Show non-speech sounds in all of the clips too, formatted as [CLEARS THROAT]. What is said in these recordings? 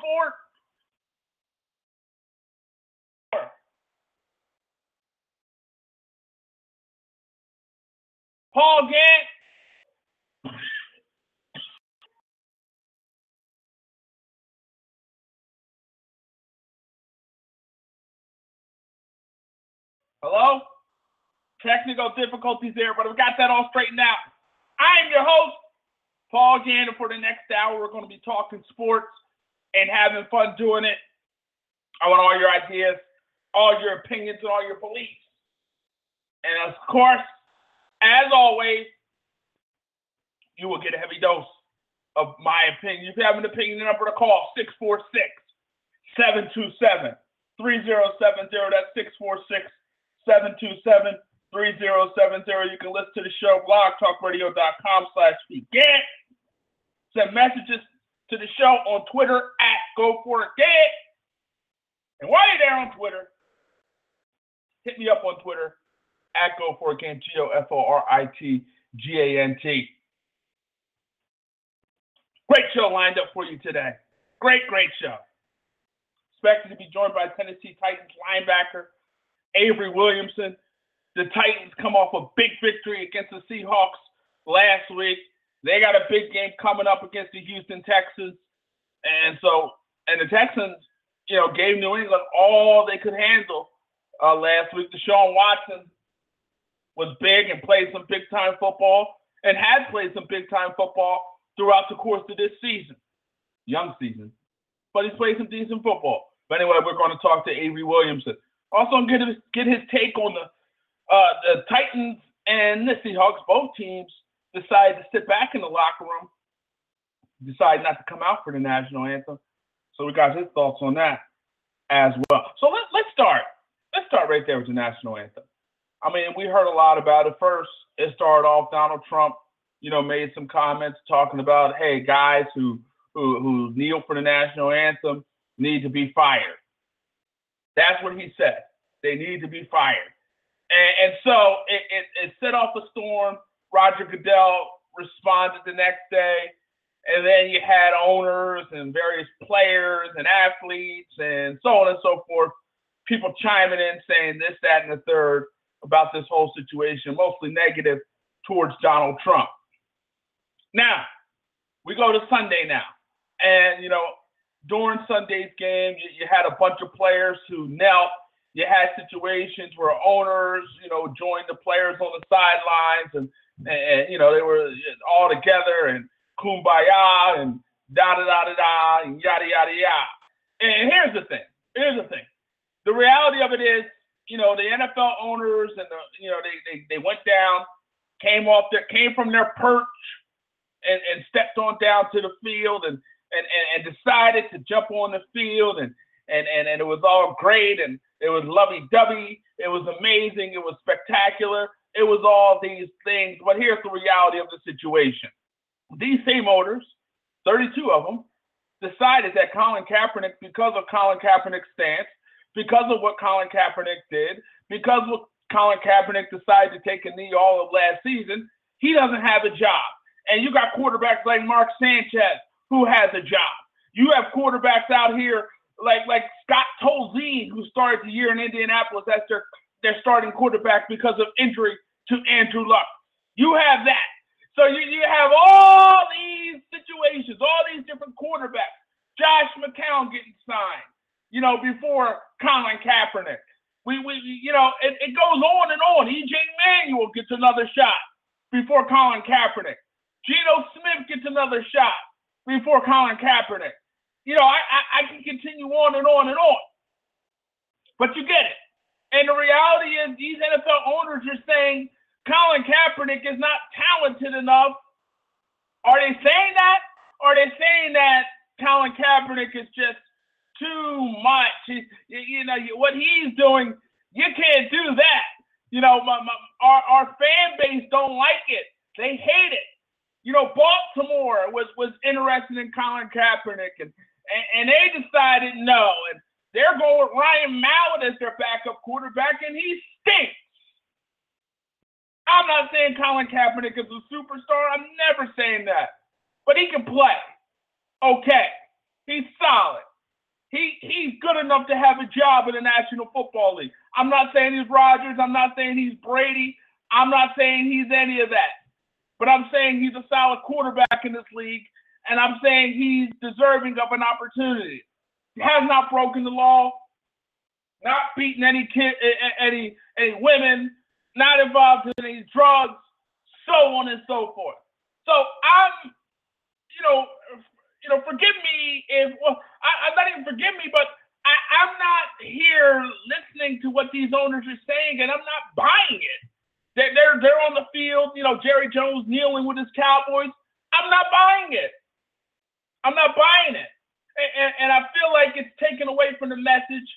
For. Paul Gant. Hello? technical difficulties there, but I've got that all straightened out. I am your host, Paul Gannon. For the next hour, we're going to be talking sports and having fun doing it. I want all your ideas, all your opinions, and all your beliefs. And of course, as always, you will get a heavy dose of my opinion. If you have an opinion, the number to call 646 727 3070. That's 646 727 3070. You can listen to the show blogtalkradio.com slash begin. Send messages to the show on Twitter at Go For It Gant. And while you're there on Twitter, hit me up on Twitter at Go For It Gant, G O F O R I T G A N T. Great show lined up for you today. Great, great show. Expected to be joined by Tennessee Titans linebacker Avery Williamson. The Titans come off a big victory against the Seahawks last week. They got a big game coming up against the Houston Texans. And so, and the Texans, you know, gave New England all they could handle uh, last week. Deshaun Watson was big and played some big time football and had played some big time football throughout the course of this season, young season. But he's played some decent football. But anyway, we're going to talk to Avery Williamson. Also, get his get his take on the uh, the Titans and the Seahawks. Both teams decided to sit back in the locker room, decided not to come out for the national anthem. So we got his thoughts on that as well. So let, let's start. Let's start right there with the national anthem. I mean, we heard a lot about it. First, it started off Donald Trump, you know, made some comments talking about, hey, guys who who, who kneel for the national anthem need to be fired. That's what he said. They need to be fired. And, and so it, it, it, set off a storm. Roger Goodell responded the next day. And then you had owners and various players and athletes and so on and so forth, people chiming in saying this, that, and the third about this whole situation, mostly negative towards Donald Trump. Now, we go to Sunday now. And, you know, during Sunday's game, you, you, had a bunch of players who knelt. You had situations where owners, you know, joined the players on the sidelines, and, and you know they were all together and kumbaya and da da da da da and yada yada yada. And here's the thing. Here's the thing. The reality of it is, you know, the NFL owners and the, you know, they they, they went down, came off their, came from their perch, and, and stepped on down to the field and and, and, and decided to jump on the field and, and, and, and it was all great and it was lovey-dovey. It was amazing. It was spectacular. It was all these things. But here's the reality of the situation. These same owners, 32 of them, decided that Colin Kaepernick, because of Colin Kaepernick's stance, because of what Colin Kaepernick did, because what Colin Kaepernick decided to take a knee all of last season, he doesn't have a job. And you got quarterbacks like Mark Sanchez, who has a job. You have quarterbacks out here like like Scott Tolzien, who started the year in Indianapolis as their their starting quarterback because of injury to Andrew Luck. You have that. So you, you have all these situations, all these different quarterbacks. Josh McCown getting signed, you know, before Colin Kaepernick. We, we you know, it, it goes on and on. EJ Manuel gets another shot before Colin Kaepernick. Geno Smith gets another shot before Colin Kaepernick. You know, I, I, I can continue on and on and on. But you get it. And the reality is, these NFL owners are saying Colin Kaepernick is not talented enough. Are they saying that? Are they saying that Colin Kaepernick is just too much? He, you know, what he's doing, you can't do that. You know, my, my, our, our fan base don't like it. They hate it. You know, Baltimore was was interested in Colin Kaepernick, and, and, and they decided no. And they're going with Ryan Mallett as their backup quarterback, and he stinks. I'm not saying Colin Kaepernick is a superstar. I'm never saying that. But he can play. Okay. He's solid. He he's good enough to have a job in the National Football League. I'm not saying he's Rodgers. I'm not saying he's Brady. I'm not saying he's any of that. But I'm saying he's a solid quarterback in this league, and I'm saying he's deserving of an opportunity has not broken the law, not beaten any kid, any any women, not involved in any drugs, so on and so forth. So I'm, you know, you know, forgive me if well, I, am not even forgive me, but I, I'm not here listening to what these owners are saying, and I'm not buying it. They're, they're they're on the field, you know, Jerry Jones kneeling with his Cowboys. I'm not buying it. I'm not buying it and, and I feel like it's taken away from the message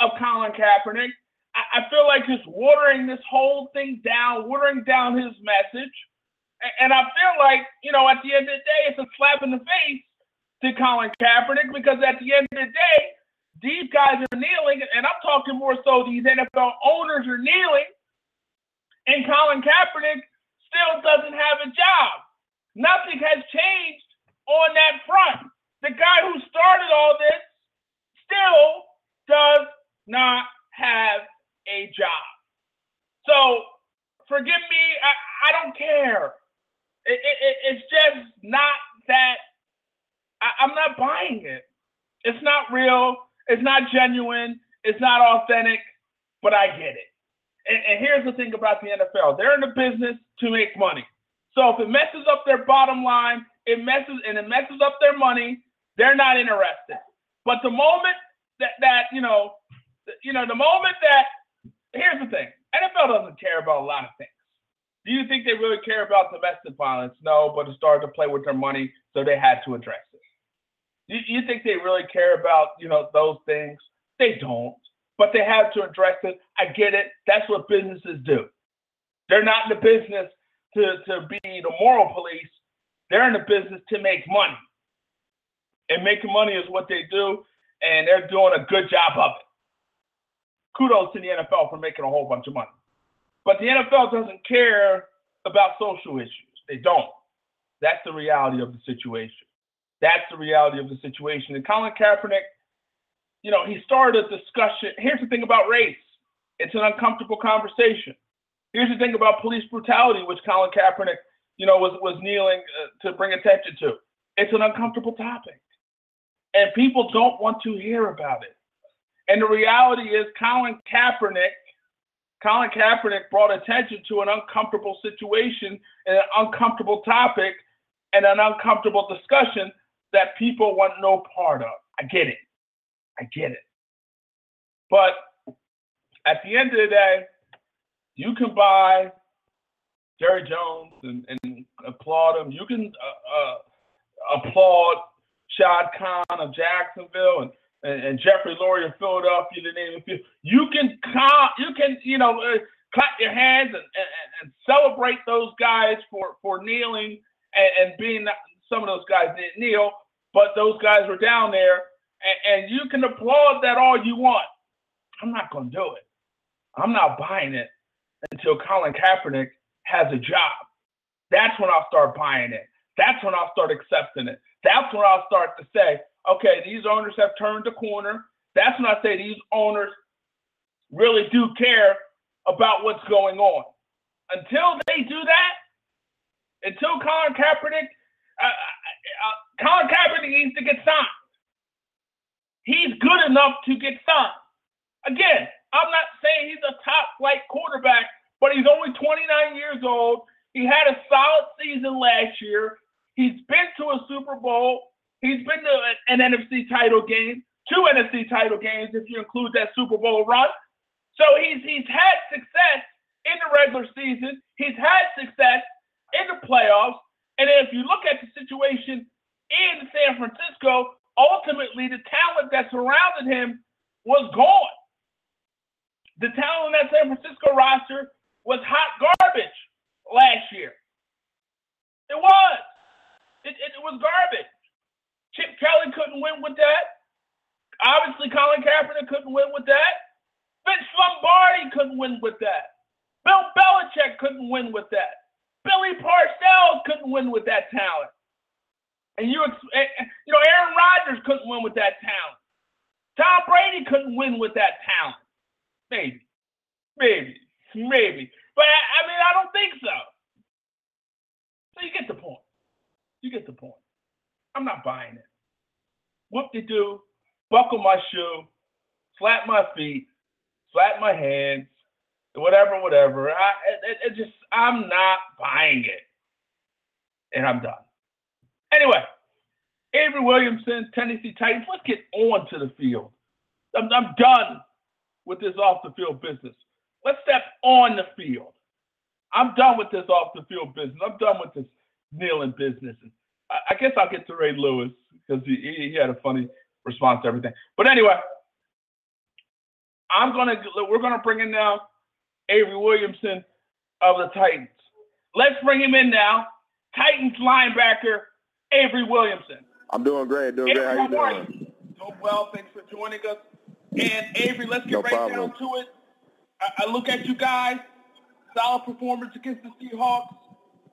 of Colin Kaepernick. I, I feel like it's watering this whole thing down, watering down his message. And, and I feel like, you know, at the end of the day, it's a slap in the face to Colin Kaepernick because at the end of the day, these guys are kneeling, and I'm talking more so these NFL owners are kneeling, and Colin Kaepernick still doesn't have a job. Nothing has changed on that front the guy who started all this still does not have a job. So forgive me, I, I don't care. It, it, it's just not that. I, I'm not buying it. It's not real. It's not genuine. It's not authentic. But I get it. And, and here's the thing about the NFL: they're in the business to make money. So if it messes up their bottom line, it messes and it messes up their money. They're not interested. But the moment that that you know, you know, the moment that here's the thing: NFL doesn't care about a lot of things. Do you think they really care about domestic violence? No, but it started to play with their money, so they had to address it. You, you think they really care about you know those things? They don't, but they have to address it. I get it. That's what businesses do. They're not in the business to, to be the moral police. They're in the business to make money and making money is what they do, and they're doing a good job of it. Kudos to the NFL for making a whole bunch of money. But the NFL doesn't care about social issues. They don't. That's the reality of the situation. That's the reality of the situation. And Colin Kaepernick, you know, he started a discussion. Here's the thing about race it's an uncomfortable conversation. Here's the thing about police brutality, which Colin Kaepernick, you know, was, was kneeling uh, to bring attention to. It's an uncomfortable topic and people don't want to hear about it. And the reality is, Colin Kaepernick, Colin Kaepernick brought attention to an uncomfortable situation and an uncomfortable topic and an uncomfortable discussion that people want no part of. I get it. I get it. But at the end of the day, you can buy Jerry Jones and, and applaud him. You can uh, uh, applaud Shad Khan of Jacksonville and, and, and Jeffrey Lurie of Philadelphia, to name a few. You can you can you know uh, clap your hands and, and, and, celebrate those guys for for kneeling and, and being some of those guys didn't kneel, but those guys were down there, and, and you can applaud that all you want. I'm not going to do it. I'm not buying it until Colin Kaepernick has a job. That's when I'll start buying it. That's when I'll start accepting it. That's when I'll start to say, okay, these owners have turned the corner. That's when I say these owners really do care about what's going on. Until they do that, until Colin Kaepernick, uh, uh, uh, Colin Kaepernick needs to get signed. He's good enough to get signed. Again, I'm not saying he's a top flight quarterback, but he's only 29 years old. He had a solid season last year. He's been to a Super Bowl. He's been to an NFC title game, two NFC title games if you include that Super Bowl run. So he's he's had success in the regular season. He's had success in the playoffs. And if you look at the situation in San Francisco, ultimately the talent that surrounded him was gone. The talent in that San Francisco roster was hot garbage last year. It was. It, it, it was garbage. Chip Kelly couldn't win with that. Obviously, Colin Kaepernick couldn't win with that. Vince Lombardi couldn't win with that. Bill Belichick couldn't win with that. Billy Parcells couldn't win with that talent. And you, eh, eh, you know, Aaron Rodgers couldn't win with that talent. Tom Brady couldn't win with that talent. Maybe, maybe, maybe. But I, I mean, I don't think so. So you get the point. You get the point. I'm not buying it. Whoop de do, buckle my shoe, slap my feet, slap my hands, whatever, whatever. I it, it just I'm not buying it, and I'm done. Anyway, Avery Williamson, Tennessee Titans. Let's get on to the field. I'm, I'm done with this off the field business. Let's step on the field. I'm done with this off the field business. I'm done with this kneeling business. I, I guess I'll get to Ray Lewis because he, he had a funny response to everything. But anyway, I'm gonna we're gonna bring in now Avery Williamson of the Titans. Let's bring him in now. Titans linebacker Avery Williamson. I'm doing great. Doing Avery, great. How you how doing? you? Doing well. Thanks for joining us. And Avery, let's get No right problem. down to it. I, I look at you guys. Solid performance against the Seahawks.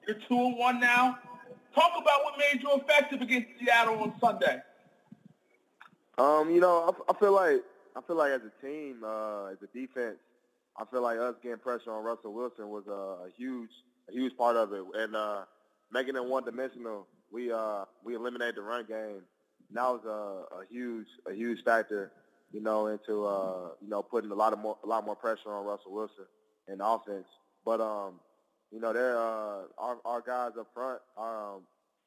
You're two and one now. Talk about what made you effective against Seattle on Sunday. Um, you know, I, I feel like I feel like as a team, uh, as a defense, I feel like us getting pressure on Russell Wilson was a, a huge, a huge part of it, and uh, making it one dimensional. We uh, we eliminated the run game. That was a, a huge, a huge factor, you know, into uh, you know putting a lot of more, a lot more pressure on Russell Wilson in offense. But um, you know, they're uh, our our guys up front, our um,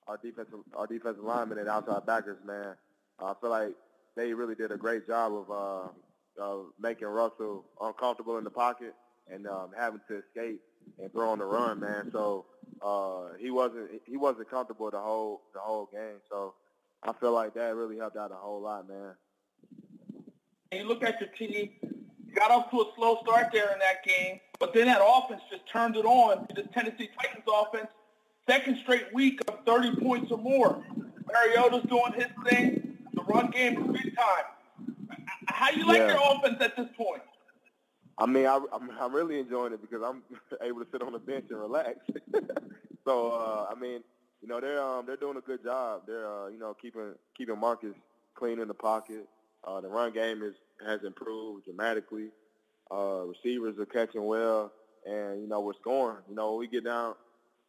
our defensive our defensive linemen and outside backers, man. I feel like they really did a great job of uh, of making Russell uncomfortable in the pocket and um, having to escape and throw on the run, man. So uh, he wasn't he wasn't comfortable the whole the whole game. So I feel like that really helped out a whole lot, man. And you look at your team, got off to a slow start there in that game, but then that offense just turned it on. This Tennessee Titans offense, second straight week of 30 points or more. Mariota's doing his thing. The run game is big time. How do you like Yeah. your offense at this point? I mean, I, I'm I'm really enjoying it because I'm [LAUGHS] able to sit on the bench and relax. [LAUGHS] so uh, I mean, you know, they're um, they're doing a good job. They're uh, you know keeping keeping Marcus clean in the pocket. Uh, the run game is has improved dramatically. Uh, receivers are catching well, and you know we're scoring. You know, we get down,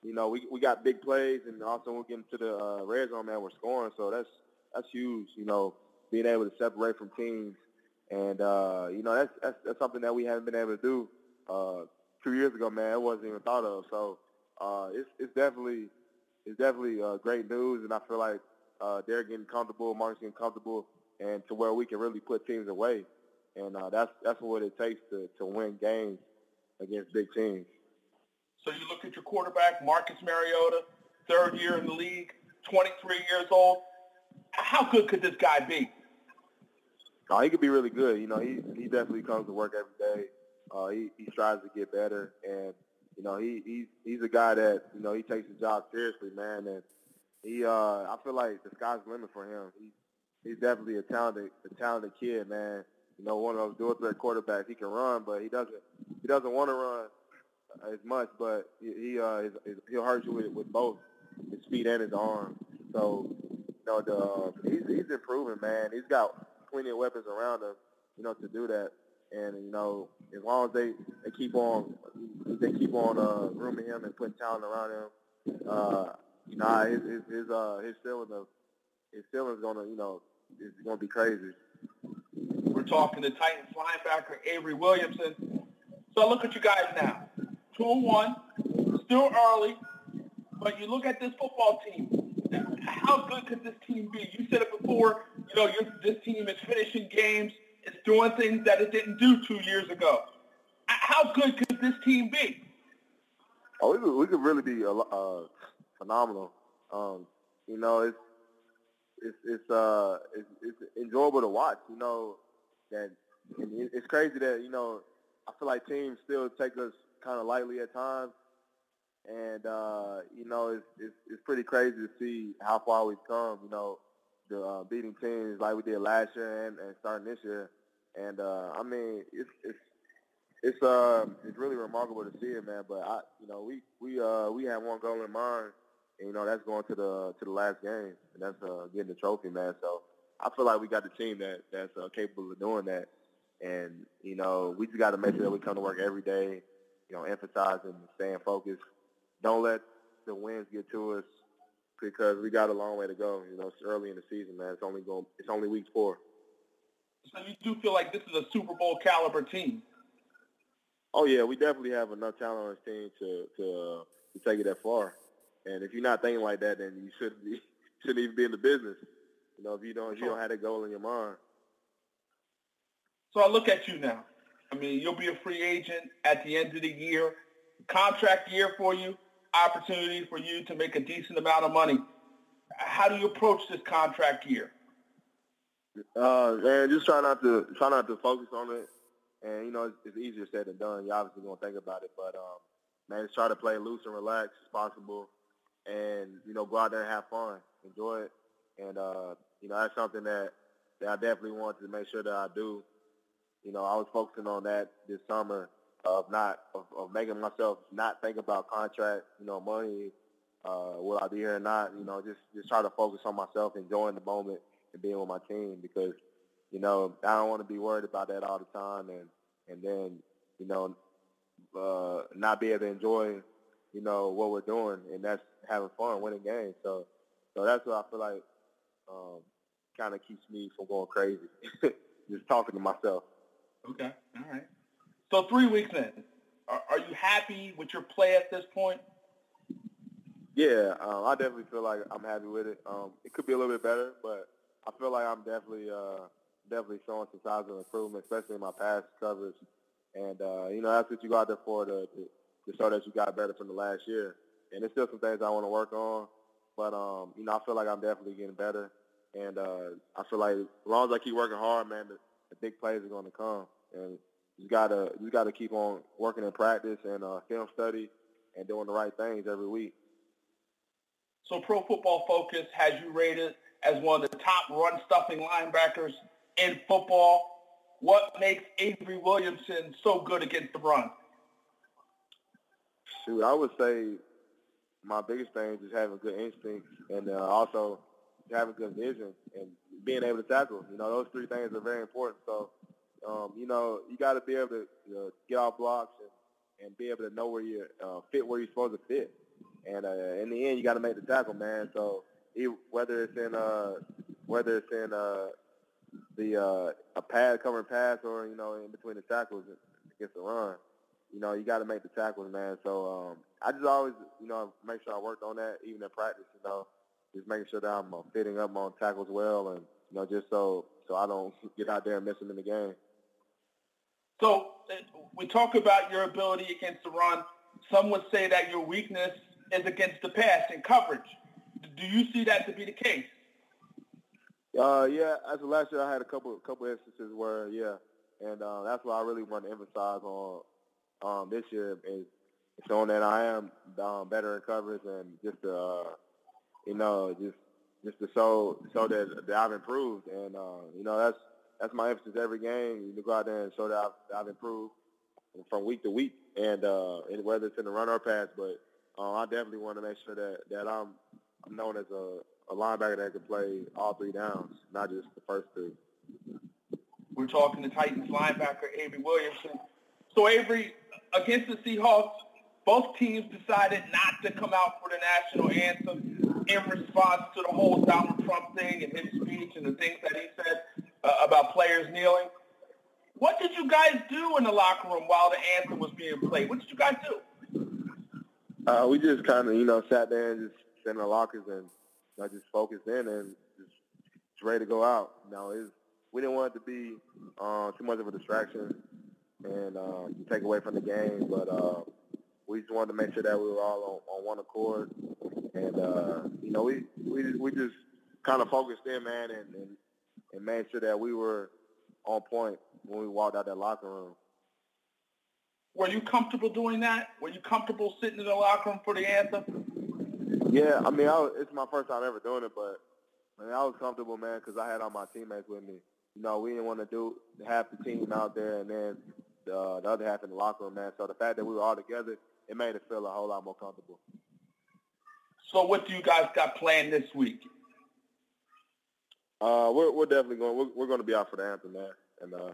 you know we we got big plays, and also we get into the uh, red zone, man, we're scoring. So that's that's huge. You know, being able to separate from teams and uh, you know that's, that's that's something that we haven't been able to do uh, two years ago, man. It wasn't even thought of. So uh, it's it's definitely it's definitely uh, great news, and I feel like uh, they're getting comfortable, Mark's getting comfortable, and to where we can really put teams away. And uh, that's that's what it takes to, to win games against big teams. So you look at your quarterback, Marcus Mariota, third year in the league, 23 years old. How good could this guy be? Oh, he could be really good. You know, he he definitely comes to work every day. Uh, he he strives to get better, and you know, he he's he's a guy that you know he takes his job seriously, man. And he, uh, I feel like the sky's the limit for him. He he's definitely a talented a talented kid, man. You know, one of those dual threat quarterbacks. He can run, but he doesn't he doesn't want to run as much. But he, uh is, is, he'll hurt you with with both his feet and his arms. So you know, the uh, he's he's improving, man. He's got plenty of weapons around him, you know, to do that. And you know, as long as they, they keep on they keep on uh, grooming him and putting talent around him, uh, you know, his his his uh his ceiling of his ceiling's gonna you know is gonna be crazy. We're talking to Titans linebacker Avery Williamson. So look at you guys now. Two and one, still early, but you look at this football team. How good could this team be? You said it before. You know, this team is finishing games. It's doing things that it didn't do two years ago. how good could this team be? Oh, we could, we could really be uh, phenomenal. Um, you know, it's it's it's uh it's, it's enjoyable to watch. You know that it's crazy that you know I feel like teams still take us kind of lightly at times, and uh, you know it's, it's it's pretty crazy to see how far we've come. You know, the uh, beating teams like we did last year and, and starting this year, and uh, I mean it's it's it's uh it's really remarkable to see it, man. But I you know we we uh we have one goal in mind and, you know, that's going to the to the last game, and that's uh, getting the trophy, man. So I feel like we got the team that that's uh, capable of doing that. And you know, we just got to make sure that we come to work every day. You know, emphasizing staying focused. Don't let the wins get to us because we got a long way to go. You know, it's early in the season, man. It's only going. It's only week four. So you do feel like this is a Super Bowl caliber team? Oh yeah, we definitely have enough talent on this team to to, uh, to take it that far. And if you're not thinking like that, then you shouldn't be [LAUGHS] shouldn't even be in the business. You know, if you don't if you don't have that goal in your mind. So I look at you now. I mean, you'll be a free agent at the end of the year. Contract year for you, opportunity for you to make a decent amount of money. How do you approach this contract year? Uh, man, just try not to try not to focus on it. And you know, it's, it's easier said than done. You're obviously gonna think about it, but um, man, just try to play loose and relax as possible and you know go out there and have fun, enjoy it, and uh, you know that's something that that I definitely wanted to make sure that I do. You know, I was focusing on that this summer of not of, of making myself not think about contract, you know, money, uh, will I be here or not? You know, just just try to focus on myself, enjoying the moment, and being with my team because you know I don't want to be worried about that all the time, and and then you know uh, not be able to enjoy you know what we're doing, and that's having fun, winning games. So, so that's what I feel like um, kind of keeps me from going crazy. [LAUGHS] Just talking to myself. Okay, all right. So three weeks in, are, are you happy with your play at this point? Yeah, um, I definitely feel like I'm happy with it. Um, it could be a little bit better, but I feel like I'm definitely uh, definitely showing some signs of improvement, especially in my pass coverage. And uh, you know, that's what you go out there for to, to to show that you got better from the last year and there's still some things I want to work on. But um, you know, I feel like I'm definitely getting better, and uh, I feel like as long as I keep working hard, man, the, the big plays are going to come. And you gotta you gotta keep on working in practice and uh, film study and doing the right things every week. So Pro Football Focus has you rated as one of the top run stuffing linebackers in football. What makes Avery Williamson so good against the run? Shoot, I would say my biggest thing is having good instincts and uh, also having good vision and being able to tackle. You know, those three things are very important. So, um, you know, you got to be able to you get off blocks and, and be able to know where you uh, fit where you're supposed to fit. And uh, in the end, you got to make the tackle, man. So whether it's in uh, whether it's in uh, the uh, a pad covering pass or you know in between the tackles against the run, you know, you got to make the tackles, man. So um, I just always, you know, make sure I worked on that, even in practice. You know, just making sure that I'm uh, fitting up on tackles well, and you know, just so so I don't [LAUGHS] get out there and miss them in the game. So uh, we talk about your ability against the run. Some would say that your weakness is against the pass and coverage. Do you see that to be the case? Uh, yeah. As of last year, I had a couple couple instances where, yeah, and uh, that's what I really want to emphasize on um, this year is showing that I am um, better in coverage and just to, uh, you know, just just to show show that, that I've improved. And uh, you know, that's that's my emphasis every game. You go out there and show that I've, I've improved from week to week, and, uh, and whether it's in the run or pass. But uh, I definitely want to make sure that that I'm I'm known as a, a linebacker that can play all three downs, not just the first two. We're talking to Titans linebacker Avery Williamson. So Avery, against the Seahawks, both teams decided not to come out for the national anthem in response to the whole Donald Trump thing and his speech and the things that he said uh, about players kneeling. What did you guys do in the locker room while the anthem was being played? What did you guys do? Uh, we just kind of, you know, sat there and just in the lockers and you know, just focused in and just, just ready to go out. You know, we didn't want it to be uh, too much of a distraction and um, take away from the game. But uh, we just wanted to make sure that we were all on, on one accord, and uh, you know, we we we just kind of focused in, man, and, and and made sure that we were on point when we walked out that locker room. Were you comfortable doing that? Were you comfortable sitting in the locker room for the anthem? Yeah, I mean, I was, it's my first time ever doing it, but man, I was comfortable, man, because I had all my teammates with me. You know, we didn't want to do half the team out there and then the, the other half in the locker room, man. So the fact that we were all together, it made it feel a whole lot more comfortable. So what do you guys got planned this week? Uh, we're we're definitely going. We're, we're going to be out for the anthem, man, and uh,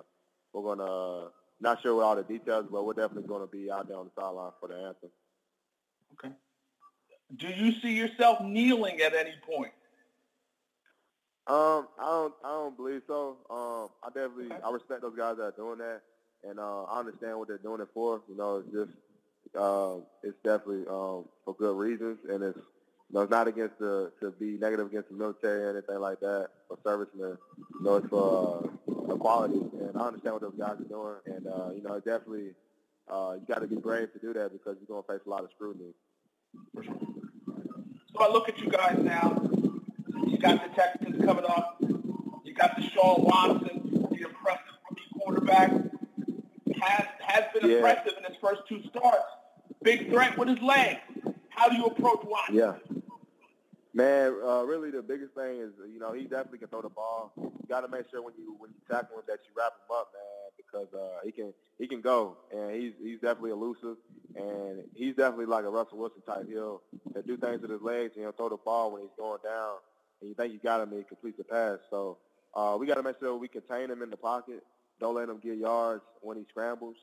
we're to. Not sure what all the details, but we're definitely going to be out there on the sideline for the anthem. Okay. Do you see yourself kneeling at any point? Um, I don't, I don't believe so. Um, I definitely, I respect those guys that are doing that, and uh, I understand what they're doing it for. You know, it's just, uh, it's definitely um, for good reasons, and it's, you know, it's not against the to be negative against the military or anything like that or servicemen. You know, it's for uh, equality, and I understand what those guys are doing, and uh, you know, definitely, uh, you got to be brave to do that because you're going to face a lot of scrutiny. So I look at you guys now. You got the Texans coming up. You got Deshaun Watson, the impressive rookie quarterback. Has has been Yeah. impressive in his first two starts. Big threat with his legs. How do you approach Watson? Yeah. Man, uh, really the biggest thing is, you know, he definitely can throw the ball. You got to make sure when you when you tackle him that you wrap him up, man, because uh, he can he can go, and he's he's definitely elusive, and he's definitely like a Russell Wilson type. He'll, he'll do things with his legs, and he'll throw the ball when he's going down, and you think you got him, and he completes the pass. So uh, we got to make sure we contain him in the pocket. Don't let him get yards when he scrambles,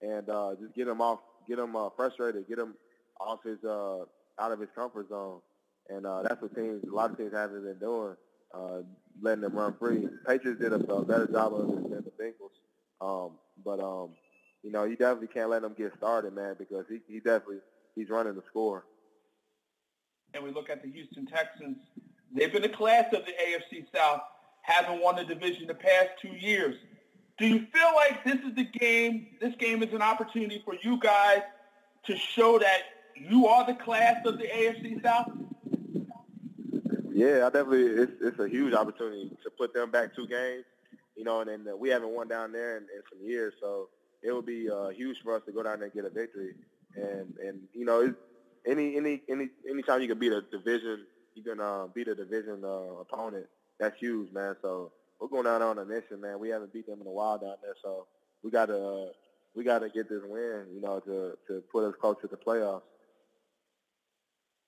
and uh, just get him off, get him uh, frustrated, get him off his uh, out of his comfort zone. And uh, that's what teams, a lot of teams haven't been doing, uh, letting them run free. Patriots did a, better job of it than the Bengals. Um, but, um, you know, you definitely can't let them get started, man, because he, he definitely, he's running the score. and we look at the Houston Texans, they've been a class of the AFC South, haven't won the division the past two years. Do you feel like this is the game, this game is an opportunity for you guys to show that you are the class of the AFC South? Yeah, I definitely, it's, it's a huge opportunity to put them back two games, you know, and, and we haven't won down there in, in some years, so it would be uh, huge for us to go down there and get a victory. And, and you know, any, any, any, anytime you can beat a division, you can uh, beat a division uh, opponent, that's huge, man. So we're going there on a mission, man. We haven't beat them in a while down there, so we got to, uh, we got to get this win, you know, to, to put us close to the playoffs.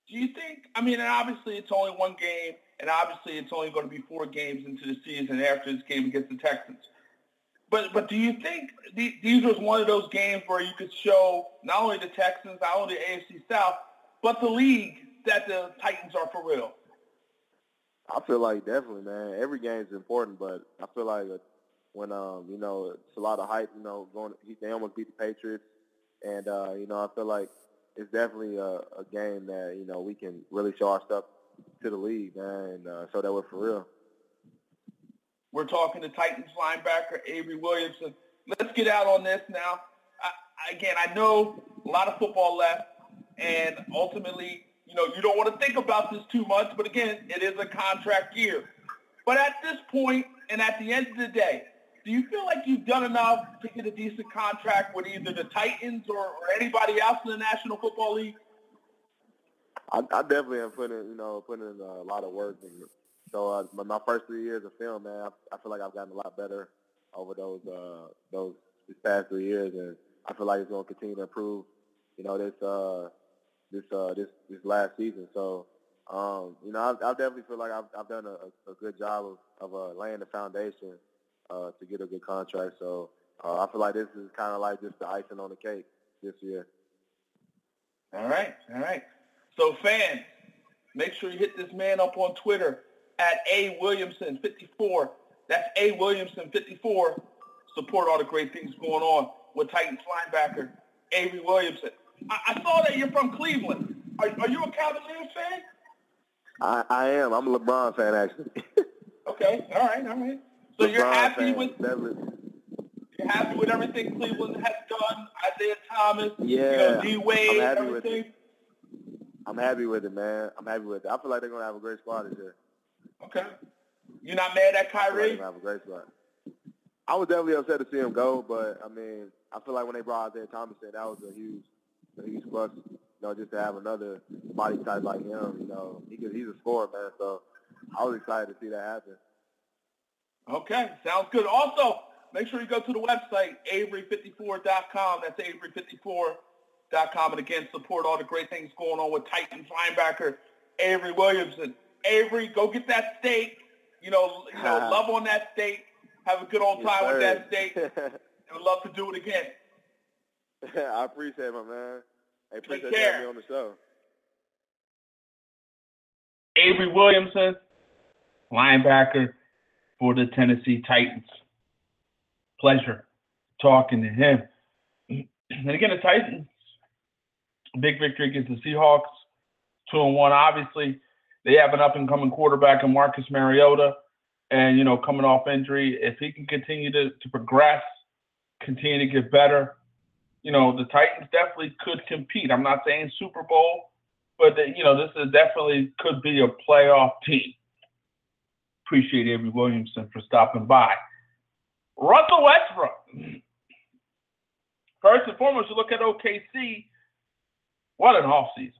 Do you think, I mean, and obviously it's only one game, and obviously it's only going to be four games into the season after this game against the Texans. But but do you think the- these was one of those games where you could show not only the Texans, not only the AFC South, but the league that the Titans are for real? I feel like definitely, man. Every game is important, but I feel like uh, when um, you know, it's a lot of hype. You know, going he, they almost beat the Patriots, and uh, you know, I feel like it's definitely a, a game that you know we can really show our stuff to the league, man, and uh, show that we're for real. We're talking to Titans linebacker Avery Williamson. Let's get out on this now. I, again, I know a lot of football left, and ultimately, you know, you don't want to think about this too much, but again, it is a contract year. But at this point, and at the end of the day, do you feel like you've done enough to get a decent contract with either the Titans or, or anybody else in the National Football League? I, I definitely am putting, you know, putting in a lot of work. And so uh, my, first three years of film, man, I, I feel like I've gotten a lot better over those uh, those past three years, and I feel like it's going to continue to improve. You know, this uh, this uh, this this last season. So, um, you know, I, I definitely feel like I've, I've done a, a good job of, of uh, laying the foundation uh, to get a good contract. So uh, I feel like this is kind of like just the icing on the cake this year. All right, all right. So fans, make sure you hit this man up on Twitter at A Williamson 54. That's A Williamson 54. Support all the great things going on with Titans linebacker Avery Williamson. I, I saw that you're from Cleveland. Are, are you a Cavaliers fan? I, I am. I'm a LeBron fan, actually. [LAUGHS] Okay, all right, all right. So you're happy fan, with definitely. You happy with everything Cleveland has done? Isaiah Thomas, Yeah, you know, D Wade, I'm happy with everything. I'm happy with it, man. I'm happy with it. I feel like they're gonna have a great squad this year. Okay. You're not mad at I feel like Kyrie? have a great squad. I was definitely upset to see him go, but I mean, I feel like when they brought Isaiah Thomas in, that was a huge, huge plus. You know, just to have another body type like him. You know, he could, he's a scorer, man. So I was excited to see that happen. Okay, sounds good. Also, make sure you go to the website, avery54.com. That's avery54.com. And again, support all the great things going on with Titans linebacker Avery Williamson. Avery, go get that steak. You know, you know, [LAUGHS] love on that steak. Have a good old Yes, time with that steak. [LAUGHS] I would love to do it again. [LAUGHS] I appreciate it, my man. I appreciate you having me on the show. Avery Williamson, linebacker for the Tennessee Titans. Pleasure talking to him. And again, the Titans, big victory against the Seahawks, two and one. Obviously, they have an up and coming quarterback in Marcus Mariota, and you know, coming off injury, if he can continue to, to progress, continue to get better, you know, the Titans definitely could compete. I'm not saying Super Bowl, but you know, this is definitely could be a playoff team. Appreciate Avery Williamson for stopping by. Russell Westbrook. First and foremost, you look at OKC. What an offseason.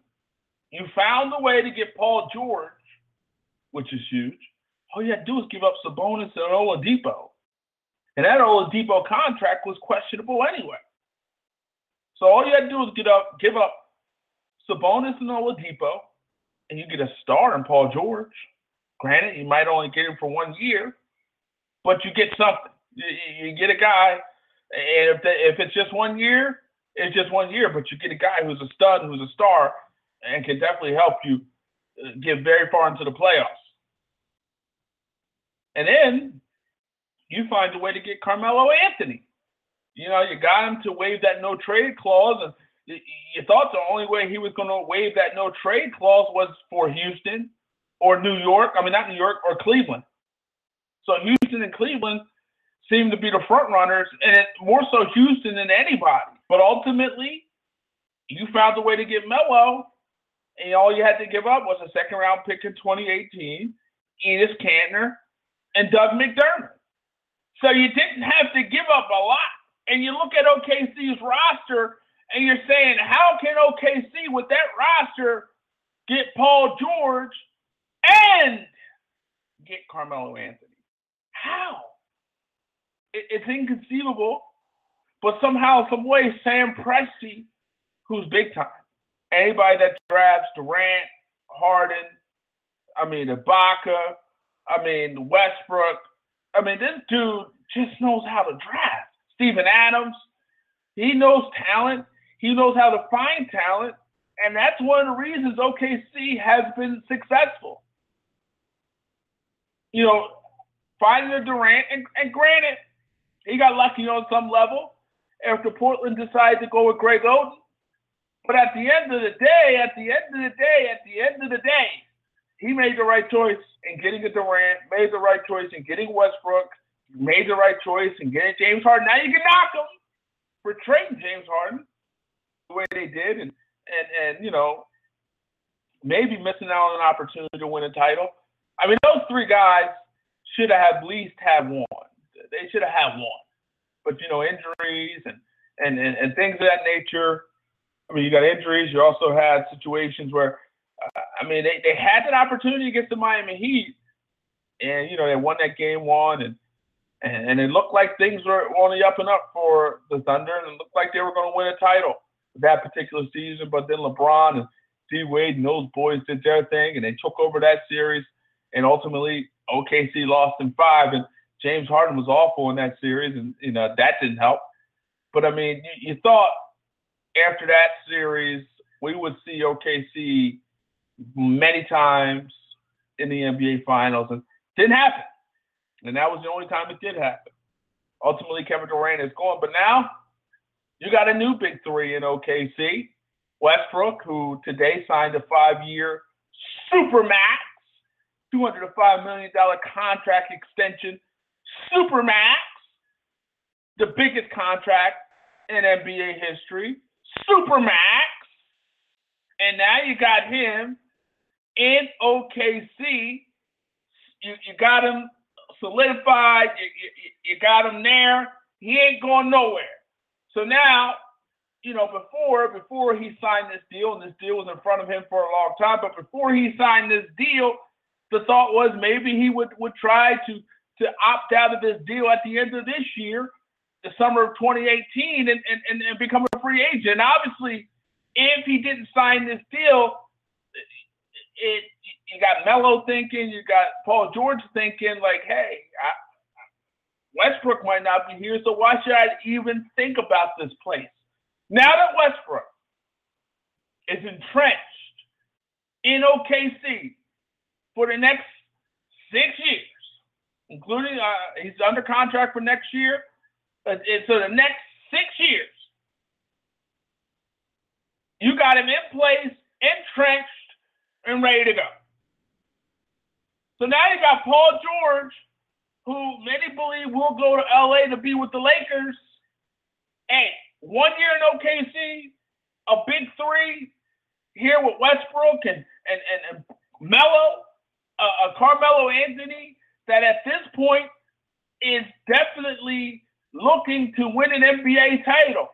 You found a way to get Paul George, which is huge. All you had to do was give up Sabonis and Oladipo. And that Oladipo contract was questionable anyway. So all you had to do was get up, give up Sabonis and Oladipo, and you get a star in Paul George. Granted, you might only get him for one year, but you get something. You, you- get a guy, and if the, if it's just one year, it's just one year. But you get a guy who's a stud, who's a star, and can definitely help you uh, get very far into the playoffs. And then you find a way to get Carmelo Anthony. You know, you got him to waive that no trade clause, and you thought the only way he was going to waive that no trade clause was for Houston or New York. I mean, not New York or Cleveland. So Houston and Cleveland seem to be the front runners, and it, more so Houston than anybody. But ultimately, you found a way to get Melo, and all you had to give up was a second round pick in 2018, Enes Kanter, and Doug McDermott. So you didn't have to give up a lot. And you look at OKC's roster, and you're saying, how can OKC with that roster get Paul George and get Carmelo Anthony? How? It, it's inconceivable. But somehow, some way, Sam Presti, who's big time, anybody that drafts Durant, Harden, I mean Ibaka, I mean Westbrook, I mean this dude just knows how to draft. Steven Adams, he knows talent. He knows how to find talent, and that's one of the reasons OKC has been successful. You know, finding a Durant, and, and granted, he got lucky on some level after Portland decided to go with Greg Oden. But at the end of the day, at the end of the day, at the end of the day, he made the right choice in getting a Durant, made the right choice in getting Westbrook, made the right choice in getting James Harden. Now you can knock him for trading James Harden the way they did, and and and you know maybe missing out on an opportunity to win a title. I mean, those three guys should have at least have won. They should have had one, but you know injuries and and and, and things of that nature. I mean, you got injuries. You also had situations where, uh, I mean, they, they had that opportunity against the Miami Heat, and you know they won that game one, and and, and it looked like things were on the up and up for the Thunder, and it looked like they were going to win a title that particular season. But then LeBron and D Wade and those boys did their thing, and they took over that series, and ultimately OKC lost in five, and James Harden was awful in that series, and you know that didn't help. But I mean, you, you thought after that series we would see OKC many times in the NBA Finals, and didn't happen. And that was the only time it did happen. Ultimately, Kevin Durant is gone, but now you got a new big three in OKC. Westbrook, who today signed a five-year super max, $205 million contract extension, super max. the biggest contract in NBA history, Supermax. And now you got him in OKC. You, you got him solidified. You, you, you got him there. He ain't going nowhere. So now, you know, before before he signed this deal, and this deal was in front of him for a long time, but before he signed this deal, the thought was maybe he would would try to to opt out of this deal at the end of this year, the summer of 2018, and and, and become a free agent. And obviously, if he didn't sign this deal, it you got Melo thinking, you got Paul George thinking, like, hey, I, Westbrook might not be here, so why should I even think about this place? Now that Westbrook is entrenched in OKC for the next six years, including uh, he's under contract for next year, uh, so the next six years, you got him in place, entrenched, and ready to go. So now you got Paul George, who many believe will go to LA to be with the Lakers. Hey, one year in OKC, a big three here with Westbrook and and and, and Melo, uh, uh, Carmelo Anthony, that at this point is definitely looking to win an NBA title.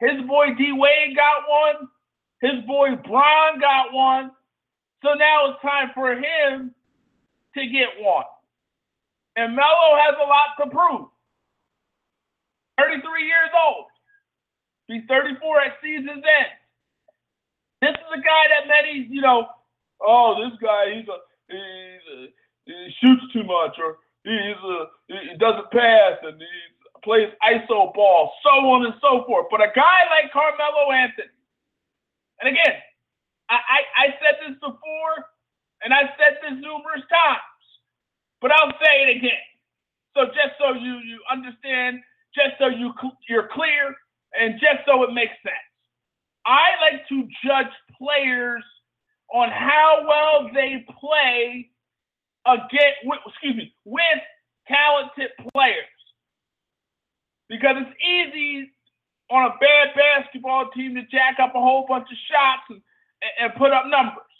His boy D Wade got one. His boy Bron got one. So now it's time for him to get one. And Melo has a lot to prove. 33 years old. He's 34 at season's end. This is a guy that many, you know, oh, this guy, he's a, he's a, he shoots too much, or he's a, he doesn't pass, and he plays iso ball, so on and so forth. But a guy like Carmelo Anthony, and again, I, I, I said this before, and I said this numerous times, but I'll say it again. So just so you you understand, just so you you're clear, and just so it makes sense, I like to judge players on how well they play against, excuse me, with talented players, because it's easy on a bad basketball team to jack up a whole bunch of shots and and put up numbers.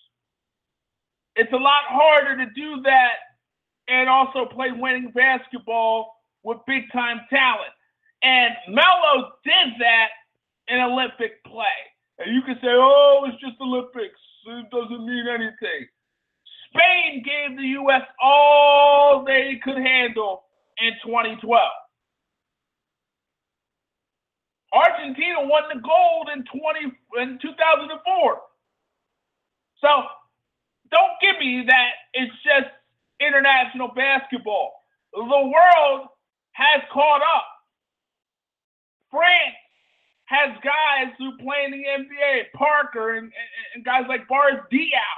It's a lot harder to do that and also play winning basketball with big time talent. And Melo did that in Olympic play. And you can say, oh, it's just Olympics. It doesn't mean anything. Spain gave the U.S. all they could handle in 2012. Argentina won the gold in 20 in 2004. So don't give me that it's just international basketball. The world has caught up. France has guys who play in the NBA, Parker and, and, guys like Boris Diaw,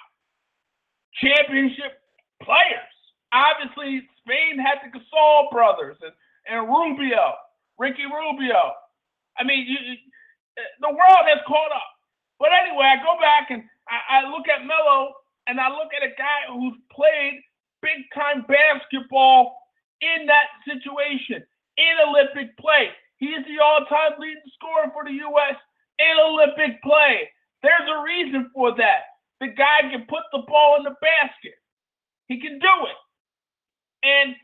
championship players. Obviously, Spain had the Gasol brothers and, and Rubio, Ricky Rubio. I mean, you, the world has caught up. But anyway, I go back and I, I look at Melo and I look at a guy who's played big time basketball in that situation in Olympic play. He's the all time leading scorer for the U.S. in Olympic play. There's a reason for that. The guy can put the ball in the basket, he can do it. And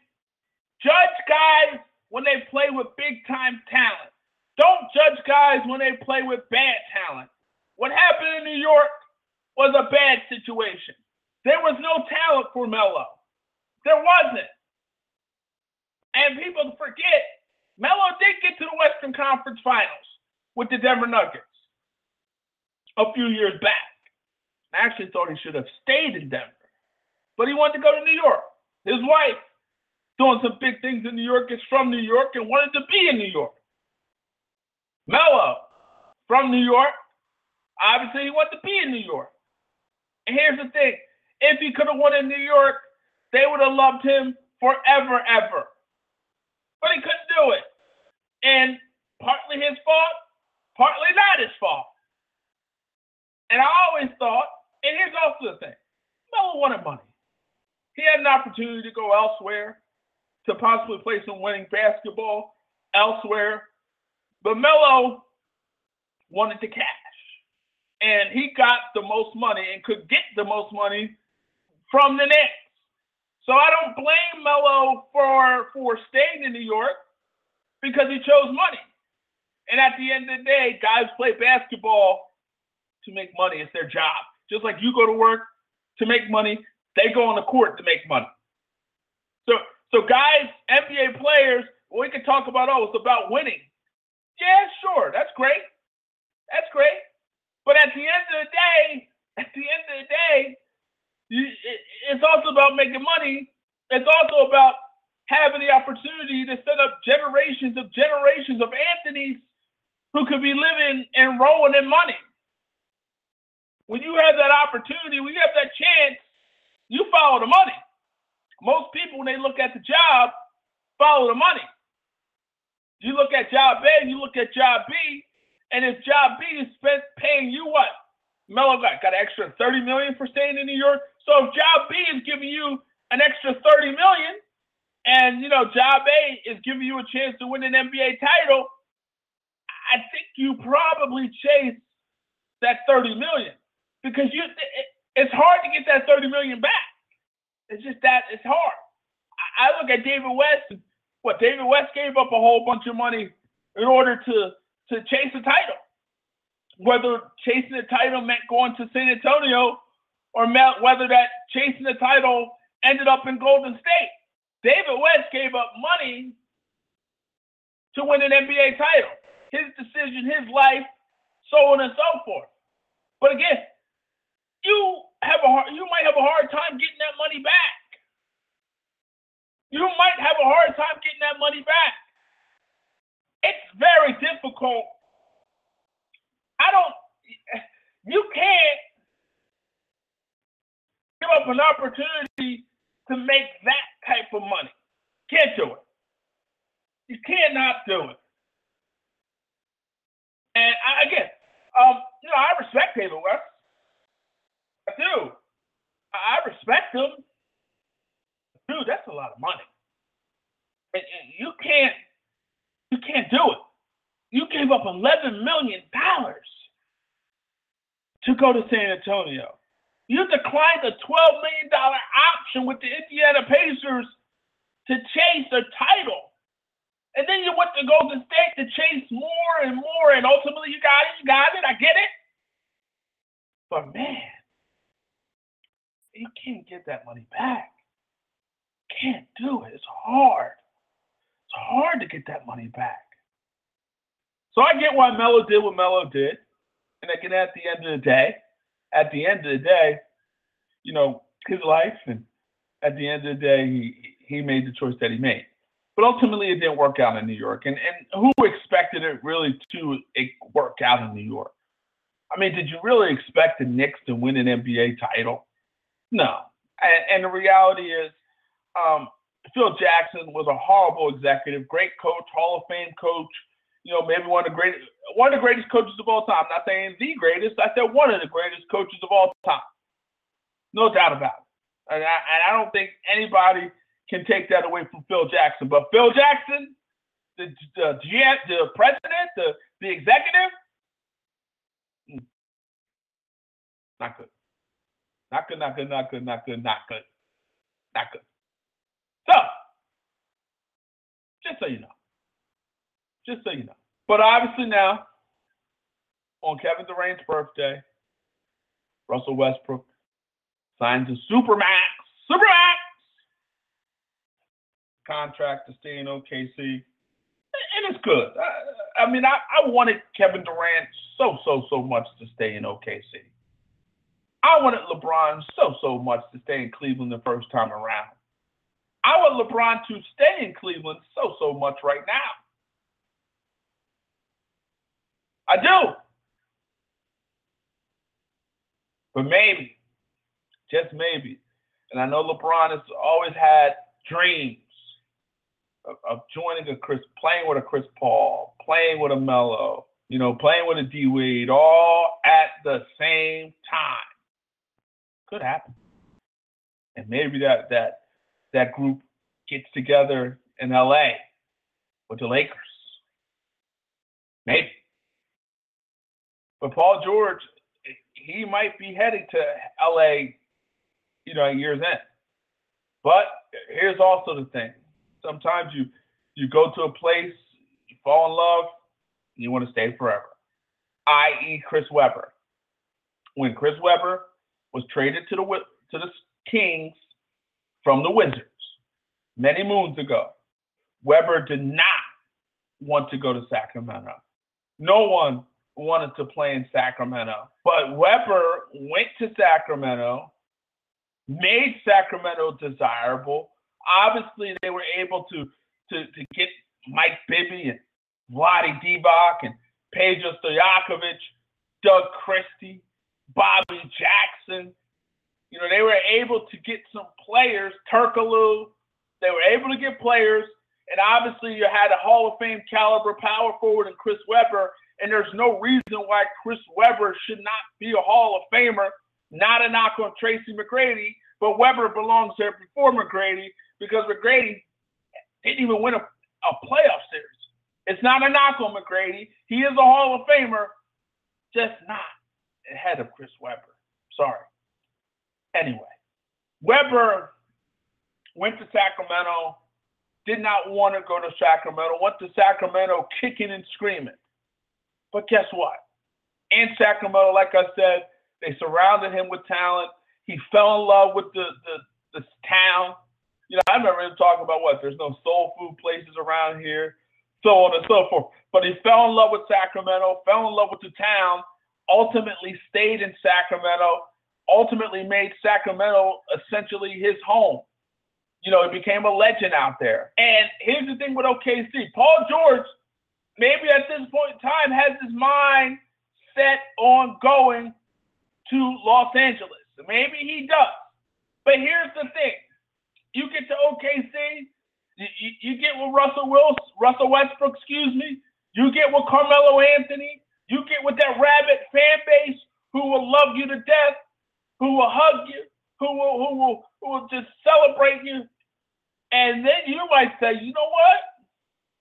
judge guys when they play with big time talent. Don't judge guys when they play with bad talent. What happened in New York was a bad situation. There was no talent for Melo. There wasn't. And people forget, Melo did get to the Western Conference Finals with the Denver Nuggets a few years back. I actually thought he should have stayed in Denver, but he wanted to go to New York. His wife, doing some big things in New York, is from New York and wanted to be in New York. Melo, from New York, obviously he wanted to be in New York. Here's the thing if he could have won in New York, they would have loved him forever, ever. But he couldn't do it. And partly his fault, partly not his fault. And I always thought, and here's also the thing Melo wanted money. He had an opportunity to go elsewhere to possibly play some winning basketball. elsewhere. But Melo wanted the cash. And he got the most money and could get the most money from the Knicks. So I don't blame Melo for for staying in New York because he chose money. And at the end of the day, guys play basketball to make money. It's their job. Just like you go to work to make money, they go on the court to make money. So so guys, NBA players, we can talk about oh, it's about winning. Yeah, sure, that's great. That's great. But at the end of the day, at the end of the day, it's also about making money. It's also about having the opportunity to set up generations of generations of Anthony's who could be living and rolling in money. When you have that opportunity, when you have that chance, you follow the money. Most people, when they look at the job, follow the money. You look at job A you look at job B, and if job B is spent paying you what? Melo got, got an extra 30 million for staying in New York. So if job B is giving you an extra 30 million, and you know job A is giving you a chance to win an NBA title, I think you probably chase that 30 million because you it's hard to get that 30 million back. It's just that it's hard. I, look at David West. What David West gave up a whole bunch of money in order to to chase a title. Whether chasing the title meant going to San Antonio or meant whether that chasing the title ended up in Golden State. David West gave up money to win an NBA title. His decision, his life, so on and so forth. But again, you have a hard, you might have a hard time getting that money back. You might have a hard time getting that money back. It's very difficult. I don't. You can't give up an opportunity to make that type of money. Can't do it. You cannot do it. And I, again, um, you know, I respect David West. I do. I respect him. Dude, that's a lot of money. And You can't you can't do it. You gave up eleven million dollars to go to San Antonio. You declined a twelve million dollar option with the Indiana Pacers to chase a title. And then you went to Golden State to chase more and more, and ultimately you got it, you got it, I get it. But man, you can't get that money back. Can't do it. It's hard. Hard to get that money back. So I get why Melo did what Melo did. And again, at the end of the day, at the end of the day, you know, his life and at the end of the day, he he made the choice that he made. But ultimately it didn't work out in New York. And and who expected it really to work out in New York? I mean, did you really expect the Knicks to win an NBA title? No. And, and the reality is, um, Phil Jackson was a horrible executive, great coach, Hall of Fame coach. You know, maybe one of the greatest, one of the greatest coaches of all time. I'm not saying the greatest. I said one of the greatest coaches of all time. No doubt about it. And I, and I don't think anybody can take that away from Phil Jackson. But Phil Jackson, the the GM, the president, the the executive, hmm, not good. Not good, not good, not good, not good, not good. Not good. So, just so you know. Just so you know. But obviously now, on Kevin Durant's birthday, Russell Westbrook signed to Supermax, Supermax contract to stay in OKC. And it's good. I, I mean, I, I wanted Kevin Durant so, so, so much to stay in OKC. I wanted LeBron so, so much to stay in Cleveland the first time around. I want LeBron to stay in Cleveland so, so much right now. I do. But maybe, just maybe, and I know LeBron has always had dreams of, of joining a Chris, playing with a Chris Paul, playing with a Melo, you know, playing with a D Wade, all at the same time. Could happen. And maybe that that that group gets together in LA with the Lakers. Maybe. But Paul George, he might be heading to LA, you know, years end. But here's also the thing. Sometimes you you go to a place, you fall in love, you want to stay forever. I.e. Chris Webber. When Chris Webber was traded to the to the Kings from the Wizards many moons ago, Webber did not want to go to Sacramento. No one wanted to play in Sacramento. But Webber went to Sacramento, made Sacramento desirable. Obviously, they were able to to, to get Mike Bibby and Vlade Divac and Pedro Stojakovic, Doug Christie, Bobby Jackson. You know, they were able to get some players, Turkoglu. They were able to get players, and obviously you had a Hall of Fame caliber power forward in Chris Webber, and there's no reason why Chris Webber should not be a Hall of Famer. Not a knock on Tracy McGrady, but Webber belongs there before McGrady because McGrady didn't even win a, a playoff series. It's not a knock on McGrady. He is a Hall of Famer, just not ahead of Chris Webber. Sorry. Anyway, Webber went to Sacramento, did not want to go to Sacramento, went to Sacramento kicking and screaming. But guess what? In Sacramento, like I said, they surrounded him with talent. He fell in love with the, the, town. You know, I remember him talking about what? There's no soul food places around here so on and so forth. But he fell in love with Sacramento, fell in love with the town, ultimately stayed in Sacramento, ultimately made Sacramento essentially his home. You know, it became a legend out there. And here's the thing with OKC Paul George, maybe at this point in time, has his mind set on going to Los Angeles. Maybe he does. But here's the thing you get to OKC, you, you, get with Russell Wilson, Russell Westbrook, excuse me. You get with Carmelo Anthony. You get with that rabbit fan base who will love you to death, who will hug you, who will who will who will just celebrate you. And then you might say, you know what?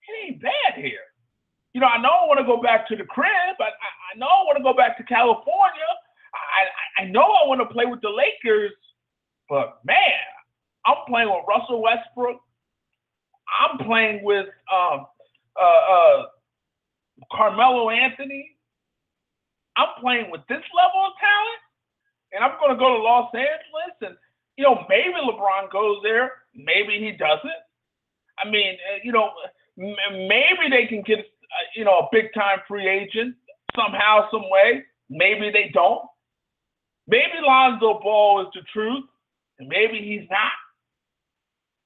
It ain't bad here. You know, I know I want to go back to the crib. I, I, I know I want to go back to California. I, I know I want to play with the Lakers. But man, I'm playing with Russell Westbrook. I'm playing with um, uh, uh, Carmelo Anthony. I'm playing with this level of talent, and I'm going to go to Los Angeles, and you know maybe LeBron goes there, maybe he doesn't. I mean, uh, you know, maybe they can get uh, you know a big time free agent somehow, some way. Maybe they don't. Maybe Lonzo Ball is the truth, and maybe he's not.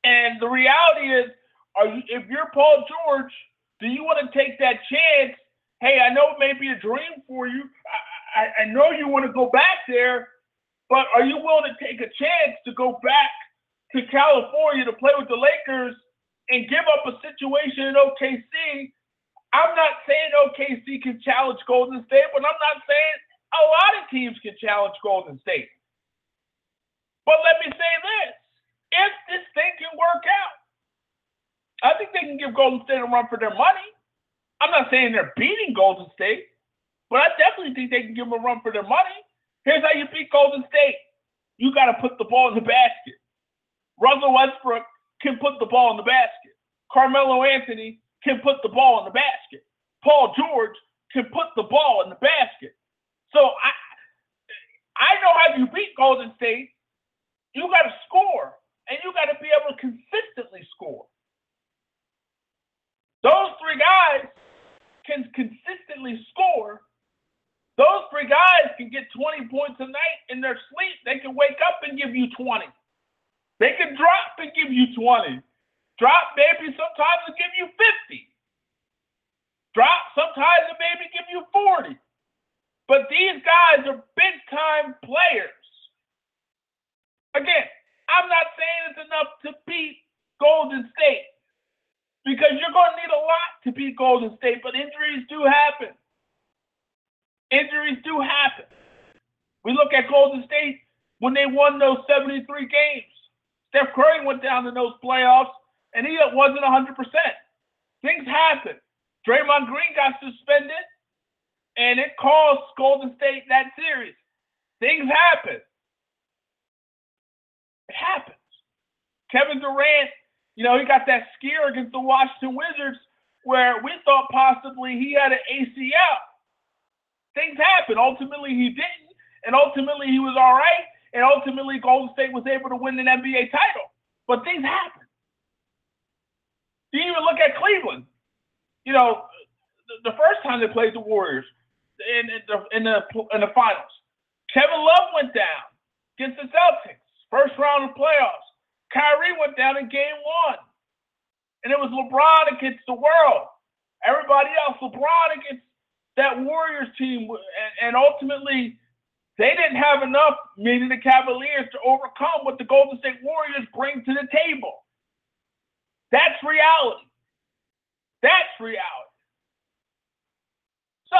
And the reality is, are you, if you're Paul George, do you want to take that chance? Hey, I know it may be a dream for you. I, I, I know you want to go back there, but are you willing to take a chance to go back to California to play with the Lakers and give up a situation in OKC? I'm not saying OKC can challenge Golden State, but I'm not saying a lot of teams can challenge Golden State. But let me say this if this thing can work out, I think they can give Golden State a run for their money. I'm not saying they're beating Golden State, but I definitely think they can give them a run for their money. Here's how you beat Golden State. You got to put the ball in the basket. Russell Westbrook can put the ball in the basket. Carmelo Anthony can put the ball in the basket. Paul George can put the ball in the basket. So I I know how you beat Golden State. You got to score, and you got to be able to consistently score. Those three guys can consistently score. Those three guys can get 20 points a night in their sleep. They can wake up and give you 20. They can drop and give you 20. Drop maybe sometimes and give you 50. Drop sometimes and maybe give you 40. But these guys are big time players. Again, I'm not saying it's enough to beat Golden State because you're going to need a lot to beat Golden State, but injuries do happen. Injuries do happen. We look at Golden State when they won those 73 games. Steph Curry went down in those playoffs and he wasn't 100%. Things happen. Draymond Green got suspended, and it cost Golden State that series. Things happen. It happens. Kevin Durant, you know, he got that scare against the Washington Wizards where we thought possibly he had an ACL. Things happen. Ultimately, he didn't, and ultimately he was all right, and ultimately Golden State was able to win an NBA title. But things happen. You even look at Cleveland. You know, the, the first time they played the Warriors in, in the in the in the finals, Kevin Love went down against the Celtics, first round of playoffs. Kyrie went down in game one. And it was LeBron against the world. Everybody else, LeBron against that Warriors team. And, and ultimately, they didn't have enough, meaning the Cavaliers, to overcome what the Golden State Warriors bring to the table. That's reality. That's reality. So,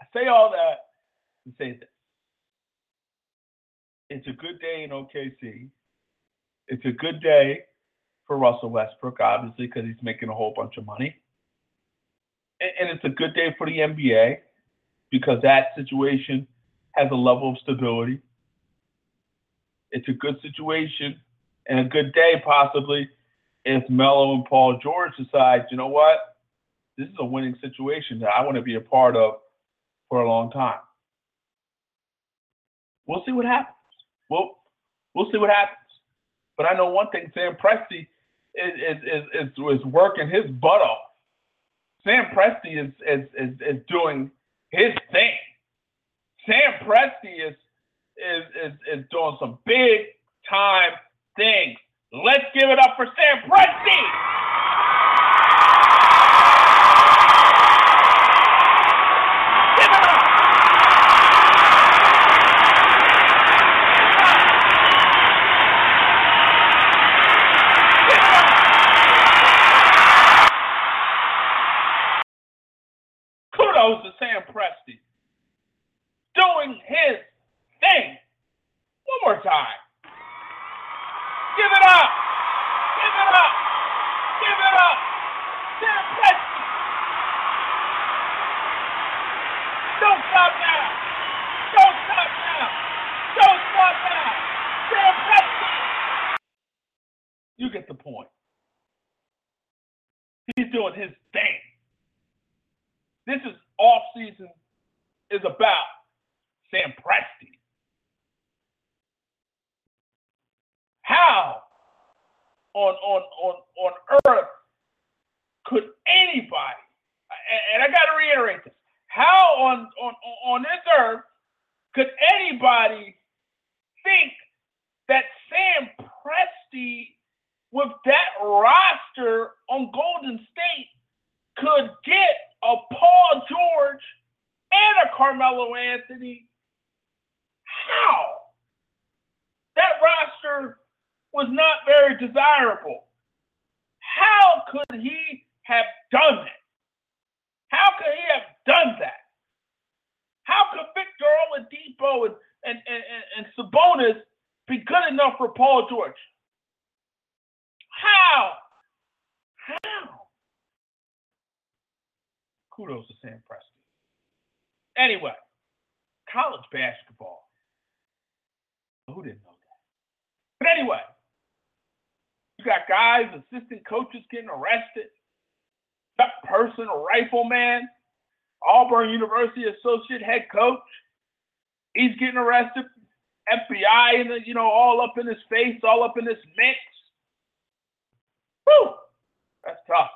I say all that to say this. It's a good day in OKC. It's a good day for Russell Westbrook, obviously, because he's making a whole bunch of money. And, it's a good day for the NBA because that situation has a level of stability. It's a good situation and a good day, possibly, if Melo and Paul George decide, you know what, this is a winning situation that I want to be a part of for a long time. We'll see what happens. We'll we'll see what happens. But I know one thing: Sam Presti is is is, is working his butt off. Sam Presti is, is is is doing his thing. Sam Presti is is is is doing some big time things. Let's give it up for Sam Presti. Auburn University associate head coach. He's getting arrested. FBI, and you know, all up in his face, all up in this mix. Whew, that's tough.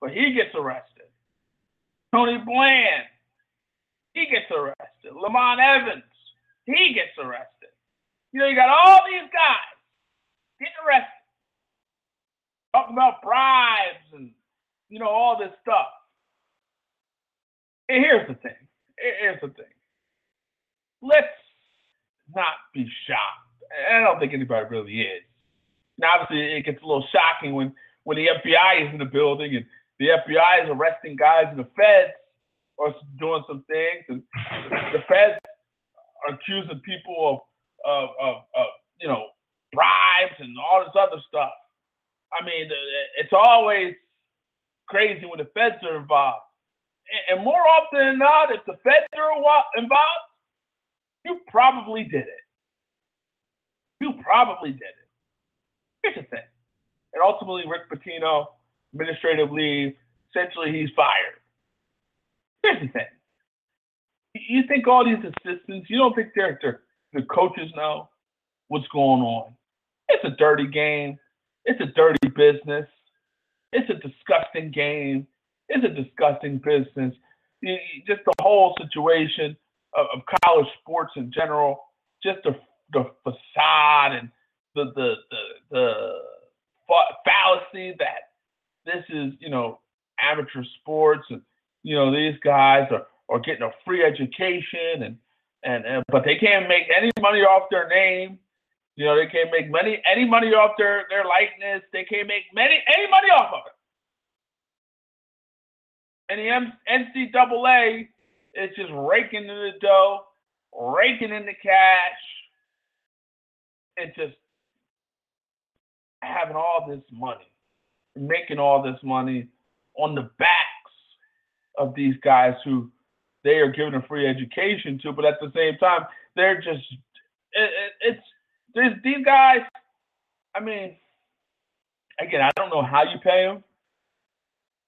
But he gets arrested. Tony Bland, he gets arrested. Lamont Evans, he gets arrested. You know, you got all these guys getting arrested, talking about bribes and you know all this stuff And here's the thing. Here's the thing. Let's not be shocked. I don't think anybody really is. Now, obviously, it gets a little shocking when when the FBI is in the building and the FBI is arresting guys in the feds or doing some things, and the feds are accusing people of, of, of, of you know bribes and all this other stuff. I mean, it's always crazy when the feds are involved. And, more often than not, if the feds are involved, you probably did it. You probably did it. Here's the thing. And ultimately, Rick Pitino, administrative leave, essentially he's fired. Here's the thing. You think all these assistants, you don't think they're, they're the coaches know what's going on. It's a dirty game. It's a dirty business. It's a disgusting game. It's a disgusting business. Just the whole situation of, of college sports in general, just the, the facade and the, the, the, the fallacy that this is, you know, amateur sports and, you know, these guys are, are getting a free education and, and, and but they can't make any money off their name. You know, they can't make money any money off their their likeness. They can't make many any money off of it. And the NCAA is just raking in the dough, raking in the cash, and just having all this money, making all this money on the backs of these guys who they are giving a free education to, but at the same time, they're just it, it, it's these guys. I mean, again, I don't know how you pay them,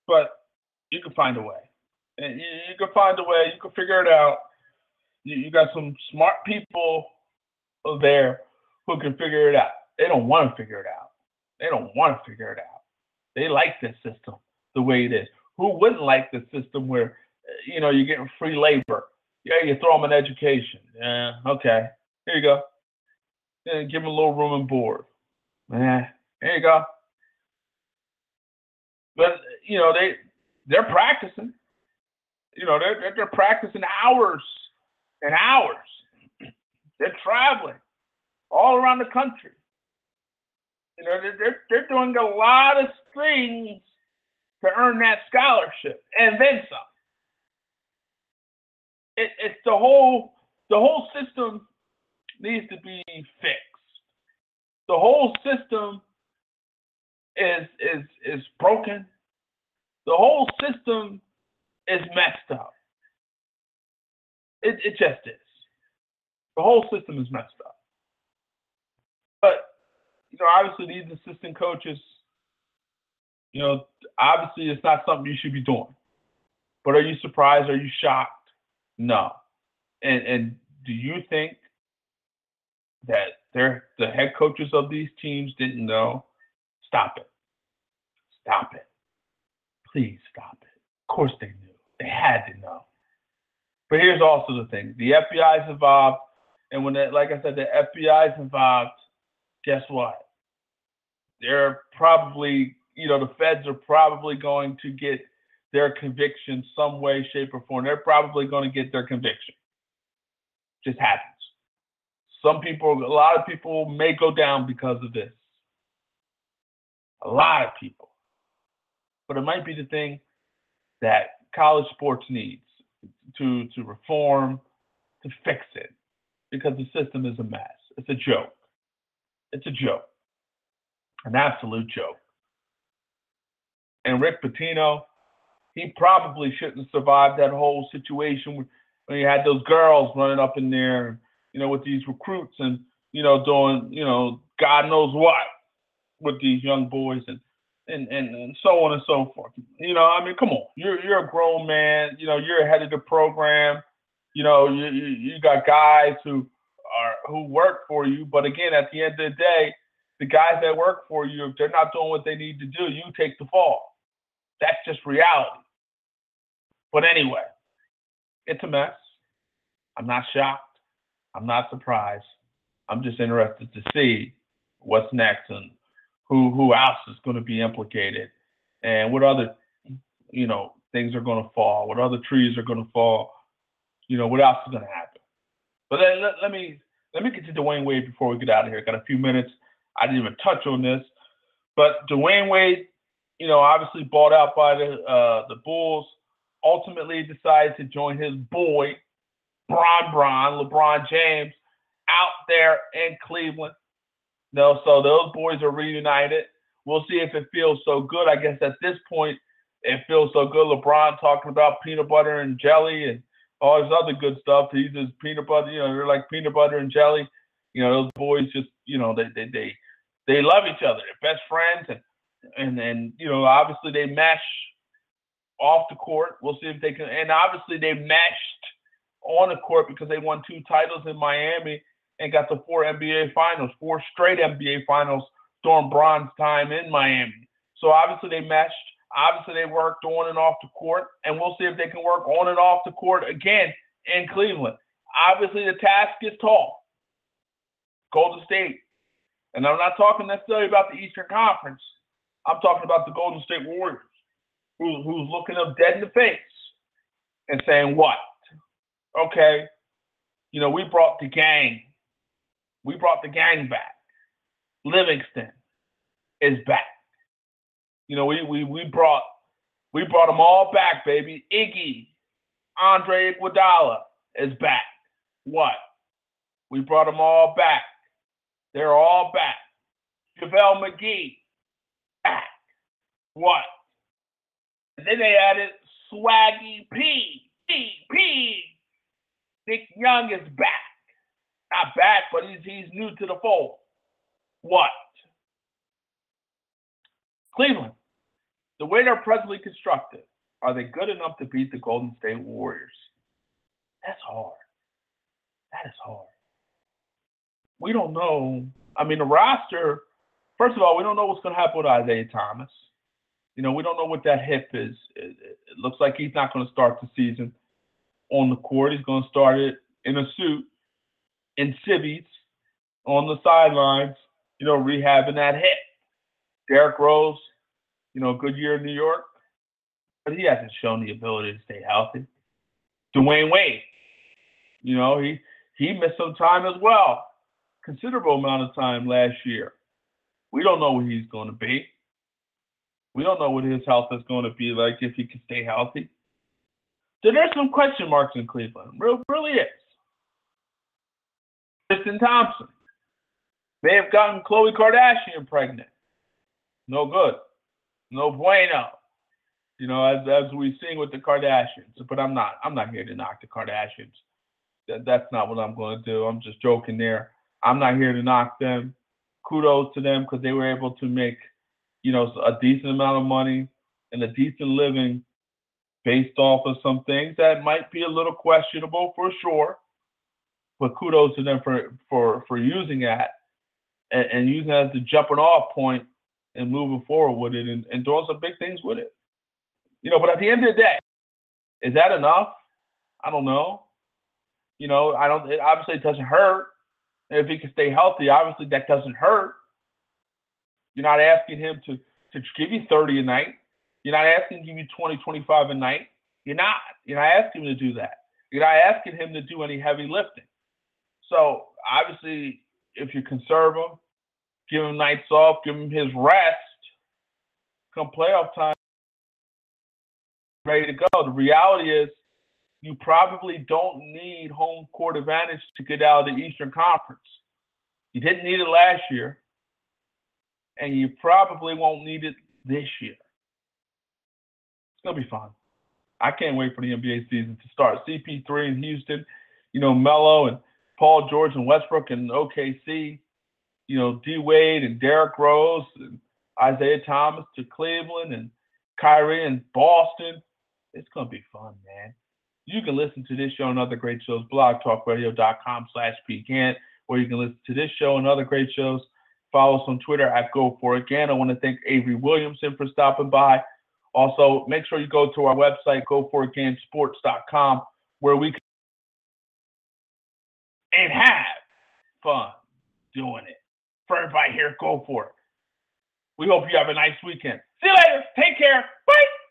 but you can find a way. And you, you can find a way. You can figure it out. You, you got some smart people there who can figure it out. They don't want to figure it out. They don't want to figure it out. They like this system the way it is. Who wouldn't like the system where you know, you're getting free labor. Yeah, you throw them an education. Yeah, okay. Here you go. Yeah, give them a little room and board. Yeah, here you go. But you know, they they're practicing. You know, they're they're, practicing hours and hours. [CLEARS THROAT] They're traveling all around the country. You know, they're, they're doing a lot of things to earn that scholarship and then some it, it's the whole the whole system needs to be fixed. The whole system is is is broken. The whole system is messed up. It it just is. The whole system is messed up. But you know, obviously these assistant coaches, you know, obviously it's not something you should be doing. But are you surprised? Are you shocked? No. And and do you think that they're the head coaches of these teams didn't know? Stop it. Stop it. Please stop it. Of course they knew. They had to know. But here's also the thing: the FBI is involved, and when, they, like I said, the FBI is involved, guess what? They're probably, you know, the feds are probably going to get their conviction some way, shape, or form. They're probably going to get their conviction. Just happens. Some people, a lot of people may go down because of this. A lot of people. But it might be the thing that college sports needs to to reform, to fix it, because the system is a mess. It's a joke. It's a joke. An absolute joke. And Rick Pitino, he probably shouldn't survive that whole situation when you had those girls running up in there, you know, with these recruits and you know doing you know God knows what with these young boys and and and, and so on and so forth. You know, I mean, come on, you're you're a grown man. You know, you're ahead of the program. You know, you you, got guys who are who work for you, but again, at the end of the day, the guys that work for you, if they're not doing what they need to do, you take the fall. That's just reality. But anyway, it's a mess. I'm not shocked. I'm not surprised. I'm just interested to see what's next and who who else is going to be implicated and what other you know things are going to fall, what other trees are going to fall, you know what else is going to happen. But let, let, let me let me get to Dwyane Wade before we get out of here. Got a few minutes. I didn't even touch on this, but Dwyane Wade, you know, obviously bought out by the uh, the Bulls ultimately decided to join his boy, Bron Bron, LeBron James, out there in Cleveland. No, so those boys are reunited. We'll see if it feels so good. I guess at this point, it feels so good. LeBron talking about peanut butter and jelly and all this other good stuff. He's just peanut butter, you know, they're like peanut butter and jelly. You know, those boys just, you know, they they they, they love each other. They're best friends and and and you know, obviously they mesh off the court. We'll see if they can and obviously they meshed on the court because they won two titles in Miami and got the four NBA finals, four straight NBA finals during Bron's time in Miami. So obviously they meshed. Obviously, they worked on and off the court, and we'll see if they can work on and off the court again in Cleveland. Obviously, the task is tall. Golden State. And I'm not talking necessarily about the Eastern Conference. I'm talking about the Golden State Warriors, who, who's looking up dead in the face and saying, What? Okay, you know, we brought the gang. We brought the gang back. Livingston is back. You know, we we we brought we brought them all back, baby. Iggy, Andre Iguodala is back. What? We brought them all back. They're all back. JaVale McGee, back. What? And then they added Swaggy P. P. P. Nick Young is back. Not back, but he's he's new to the fold. What? Cleveland, the way they're presently constructed, are they good enough to beat the Golden State Warriors? That's hard. That is hard. We don't know. I mean, the roster, first of all, we don't know what's going to happen with Isaiah Thomas. You know, we don't know what that hip is. It, it looks like he's not going to start the season on the court. He's going to start it in a suit, in civvies, on the sidelines, you know, rehabbing that hip. Derrick Rose, you know, good year in New York, but he hasn't shown the ability to stay healthy. Dwyane Wade, you know, he he missed some time as well, considerable amount of time last year. We don't know what he's going to be. We don't know what his health is going to be like if he can stay healthy. So there's some question marks in Cleveland. Real, really is. Tristan Thompson They have gotten Khloe Kardashian pregnant. No good. No bueno. You know, as as we sing with the Kardashians. But I'm not. I'm not here to knock the Kardashians. That, that's not what I'm going to do. I'm just joking there. I'm not here to knock them. Kudos to them because they were able to make, you know, a decent amount of money and a decent living based off of some things that might be a little questionable for sure. But kudos to them for for for using that and, and using that as the jumping off point and moving forward with it and, and doing some big things with it. You know, but at the end of the day, is that enough? I don't know. You know, I don't. It obviously it doesn't hurt. if he can stay healthy, obviously that doesn't hurt. You're not asking him to to give you 30 a night. You're not asking him to give you 20, 25 a night. You're not. You're not asking him to do that. You're not asking him to do any heavy lifting. So obviously, if you conserve him, give him nights off, give him his rest. Come playoff time, ready to go. The reality is, you probably don't need home court advantage to get out of the Eastern Conference. You didn't need it last year, and you probably won't need it this year. It's gonna be fun. I can't wait for the NBA season to start. CP3 in Houston, you know, Melo and Paul George and Westbrook and OKC you know, D Wade and Derrick Rose and Isaiah Thomas to Cleveland and Kyrie and Boston. It's gonna be fun, man. You can listen to this show and other great shows, blogtalkradio.com slash pcant, or you can listen to this show and other great shows. Follow us on Twitter at Go For It Gant. I want to thank Avery Williamson for stopping by. Also, make sure you go to our website, goforitgantsports.com, where we can and have fun doing it for everybody here. Go for it. We hope you have a nice weekend. See you later. Take care. Bye.